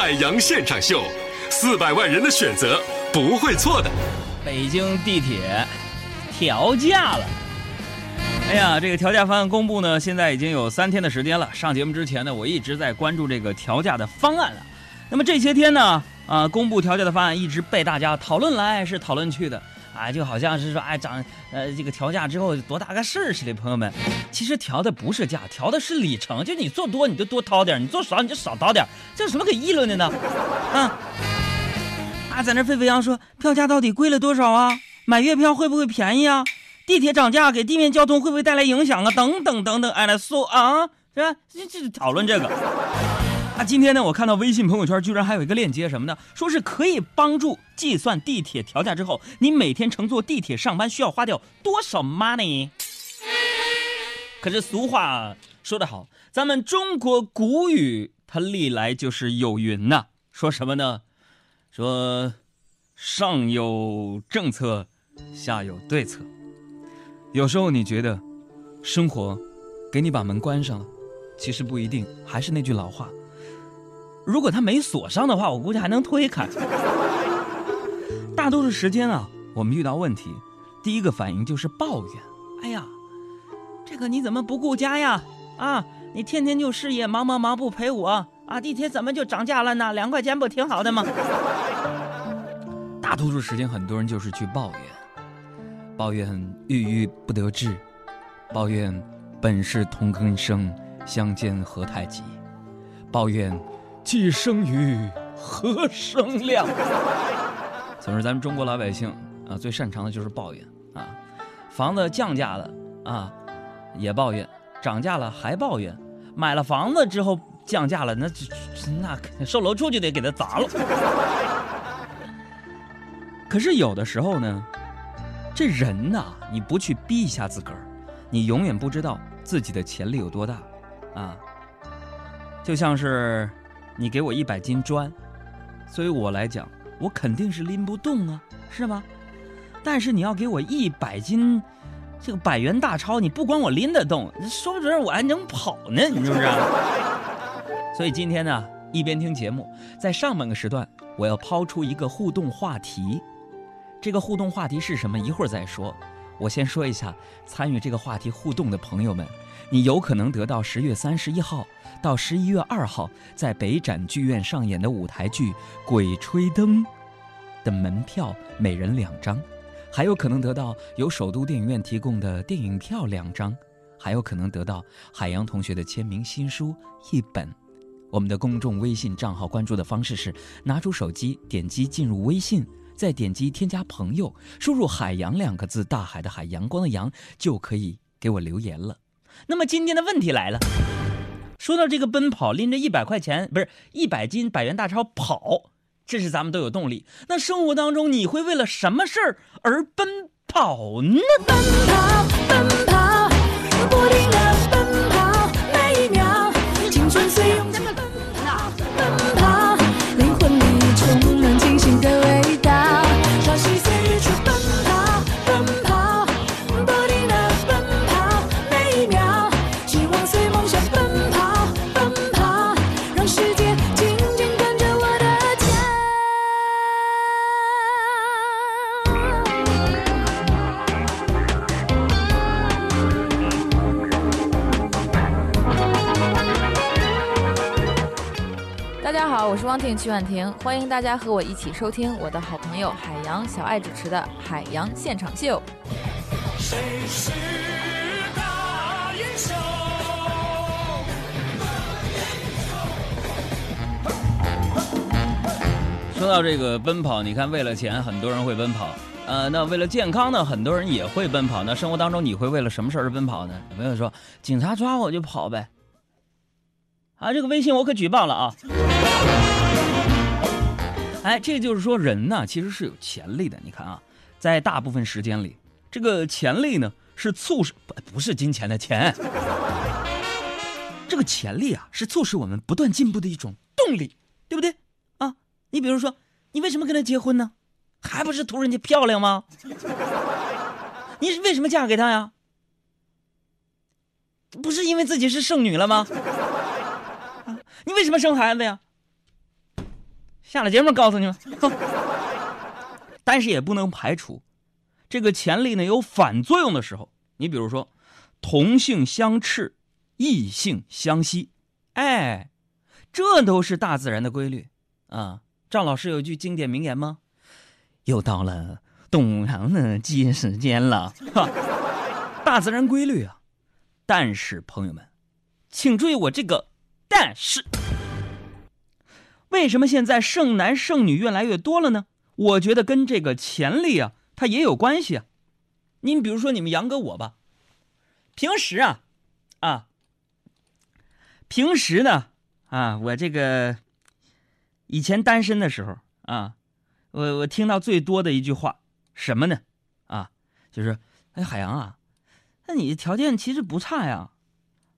海洋现场秀，四百万人的选择不会错的。北京地铁调价了。哎呀，这个调价方案公布呢，现在已经有三天的时间了。上节目之前呢，我一直在关注这个调价的方案了。那么这些天呢，啊，公布调价的方案一直被大家讨论来是讨论去的，啊，就好像是说，哎，涨，呃，这个调价之后多大个事儿似的。朋友们，其实调的不是价，调的是里程，就你做多你就多掏点，你做少你就少掏点，这有什么可议论的呢？啊，啊，在那沸沸扬说票价到底贵了多少啊？买月票会不会便宜啊？地铁涨价给地面交通会不会带来影响啊？等等等等，哎，来说啊，是吧？这这讨论这个。那，今天呢，我看到微信朋友圈居然还有一个链接，什么呢？说是可以帮助计算地铁调价之后，你每天乘坐地铁上班需要花掉多少 money。可是俗话说得好，咱们中国古语它历来就是有云呐，说什么呢？说上有政策，下有对策。有时候你觉得，生活给你把门关上了，其实不一定。还是那句老话，如果它没锁上的话，我估计还能推开。大多数时间啊，我们遇到问题，第一个反应就是抱怨。哎呀，这个你怎么不顾家呀？啊，你天天就事业忙忙忙不陪我啊？地铁怎么就涨价了呢？两块钱不挺好的吗？大多数时间，很多人就是去抱怨。抱怨郁郁不得志，抱怨本是同根生，相煎何太急，抱怨既生瑜，何生亮。总之，咱们中国老百姓啊，最擅长的就是抱怨啊。房子降价了啊，也抱怨；涨价了还抱怨。买了房子之后降价了，那那售楼处就得给他砸了。可是有的时候呢。这人呐，你不去逼一下自个儿，你永远不知道自己的潜力有多大，啊！就像是你给我一百斤砖，作为我来讲，我肯定是拎不动啊，是吗？但是你要给我一百斤这个百元大钞，你不光我拎得动，说不准我还能跑呢，你是不是？所以今天呢，一边听节目，在上半个时段，我要抛出一个互动话题。这个互动话题是什么？一会儿再说。我先说一下，参与这个话题互动的朋友们，你有可能得到十月三十一号到十一月二号在北展剧院上演的舞台剧《鬼吹灯》的门票，每人两张；还有可能得到由首都电影院提供的电影票两张；还有可能得到海洋同学的签名新书一本。我们的公众微信账号关注的方式是：拿出手机，点击进入微信。再点击添加朋友，输入“海洋”两个字，大海的海，阳光的阳，就可以给我留言了。那么今天的问题来了，说到这个奔跑，拎着一百块钱，不是一百斤百元大钞跑，这是咱们都有动力。那生活当中，你会为了什么事儿而奔跑呢？奔跑，奔跑，不停的大家好我是汪婷曲婉婷，欢迎大家和我一起收听我的好朋友海洋小爱主持的《海洋现场秀》。谁是大英雄？说到这个奔跑，你看，为了钱，很多人会奔跑。呃，那为了健康呢，很多人也会奔跑。那生活当中，你会为了什么事儿而奔跑呢？有朋友说，警察抓我就跑呗。啊，这个微信我可举报了啊！哎，这就是说人呢，其实是有潜力的。你看啊，在大部分时间里，这个潜力呢是促使不不是金钱的钱，这个潜力啊是促使我们不断进步的一种动力，对不对？啊，你比如说，你为什么跟他结婚呢？还不是图人家漂亮吗？你为什么嫁给他呀？不是因为自己是剩女了吗？你为什么生孩子呀？下了节目告诉你们。但是也不能排除，这个潜力呢有反作用的时候。你比如说，同性相斥，异性相吸，哎，这都是大自然的规律啊。赵老师有句经典名言吗？又到了东阳的鸡时间了，大自然规律啊。但是朋友们，请注意我这个但是，为什么现在剩男剩女越来越多了呢？我觉得跟这个潜力啊，它也有关系啊。您比如说你们杨哥我吧，平时啊，啊，平时呢，啊，我这个以前单身的时候啊，我我听到最多的一句话什么呢？啊，就是哎，海洋啊，那你条件其实不差呀，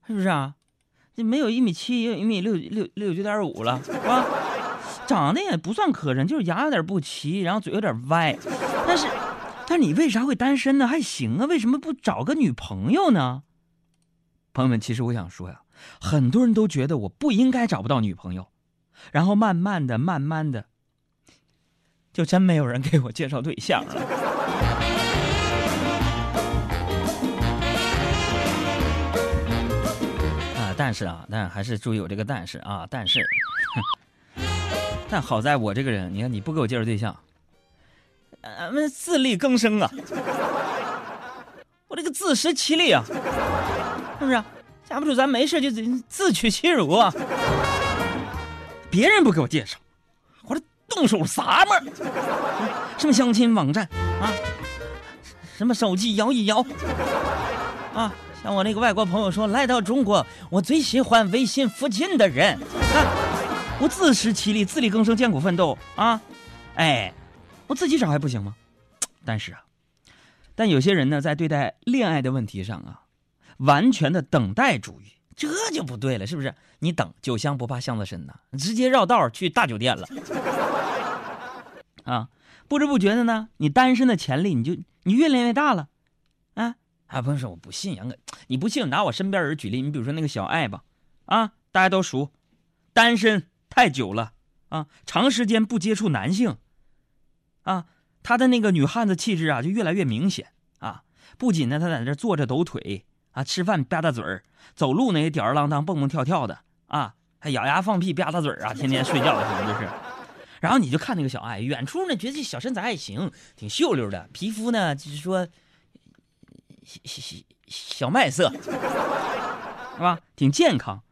是不是啊？这没有一米七，也有一米六六六九点五了，啊，长得也不算磕碜，就是牙有点不齐，然后嘴有点歪，但是。但你为啥会单身呢？还行啊，为什么不找个女朋友呢？朋友们，其实我想说呀，很多人都觉得我不应该找不到女朋友，然后慢慢的、慢慢的，就真没有人给我介绍对象了。啊，但是啊，但还是注意我这个但是啊，但是，但好在我这个人，你看你不给我介绍对象。俺们自力更生啊！我这个自食其力啊，是不是？架不住咱没事就自取其辱啊！别人不给我介绍，我这动手撒嘛？什么相亲网站啊？什么手机摇一摇啊？像我那个外国朋友说，来到中国，我最喜欢微信附近的人。啊我自食其力，自力更生，艰苦奋斗啊！哎。我自己找还不行吗？但是啊，但有些人呢，在对待恋爱的问题上啊，完全的等待主义，这就不对了，是不是？你等酒香不怕巷子深呐，直接绕道去大酒店了啊！不知不觉的呢，你单身的潜力你就你越练越大了啊！啊，不是我不信杨哥，你不信拿我身边人举例，你比如说那个小爱吧，啊，大家都熟，单身太久了啊，长时间不接触男性。啊，他的那个女汉子气质啊，就越来越明显啊！不仅呢，他在这坐着抖腿啊，吃饭吧嗒嘴儿，走路呢也吊儿郎当、蹦蹦跳跳的啊，还咬牙放屁吧嗒嘴儿啊，天天睡觉的时候就是。然后你就看那个小爱，远处呢觉得这小身材还行，挺秀溜的，皮肤呢就是说小小小麦色，是吧？挺健康。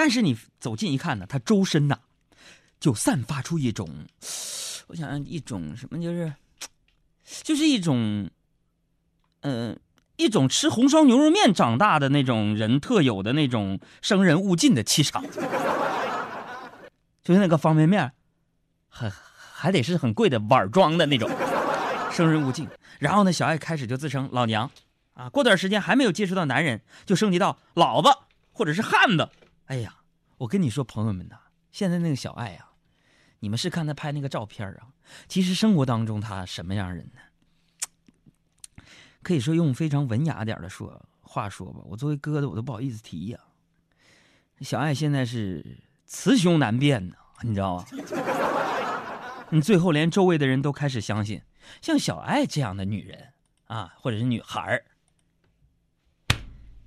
但是你走近一看呢，他周身呐就散发出一种。我想一种什么，就是，就是一种，嗯，一种吃红烧牛肉面长大的那种人特有的那种生人勿近的气场，就是那个方便面，还还得是很贵的碗装的那种，生人勿近。然后呢，小爱开始就自称老娘，啊，过段时间还没有接触到男人，就升级到老子或者是汉子。哎呀，我跟你说，朋友们呐，现在那个小爱呀。你们是看他拍那个照片啊？其实生活当中他什么样人呢？可以说用非常文雅点的说话说吧，我作为哥的我都不好意思提呀。小爱现在是雌雄难辨呢，你知道吗？你最后连周围的人都开始相信，像小爱这样的女人啊，或者是女孩儿，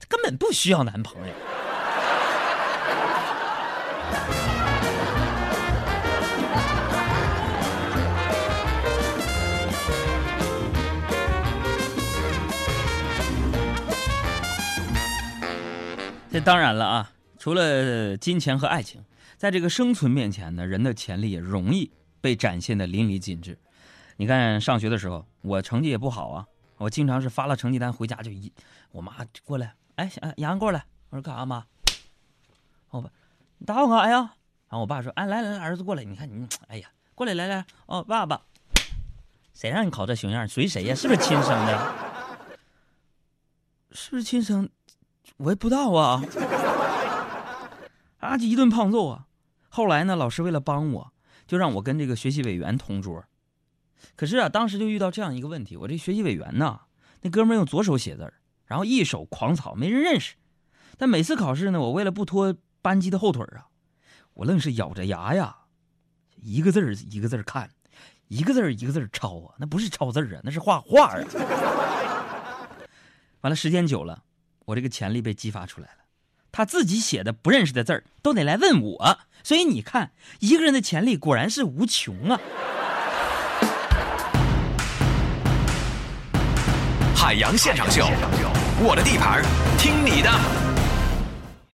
根本不需要男朋友。这当然了啊，除了金钱和爱情，在这个生存面前呢，人的潜力也容易被展现的淋漓尽致。你看上学的时候，我成绩也不好啊，我经常是发了成绩单回家就一，我妈过来，哎，杨过来，我说干啥妈？我爸，你打我干啥呀？然后我爸说，哎，来来，儿子过来，你看你，哎呀，过来来来，哦，爸爸，谁让你考这熊样？随谁呀？是不是亲生的？是不是亲生？我也不知道啊，啊，就一顿胖揍啊！后来呢，老师为了帮我，就让我跟这个学习委员同桌。可是啊，当时就遇到这样一个问题：我这学习委员呢，那哥们用左手写字儿，然后一手狂草，没人认识。但每次考试呢，我为了不拖班级的后腿啊，我愣是咬着牙呀，一个字儿一个字儿看，一个字儿一个字儿抄啊，那不是抄字儿啊，那是画画啊。完了，时间久了，我这个潜力被激发出来了。他自己写的不认识的字儿都得来问我，所以你看，一个人的潜力果然是无穷啊。海洋现场秀，我的地盘，听你的。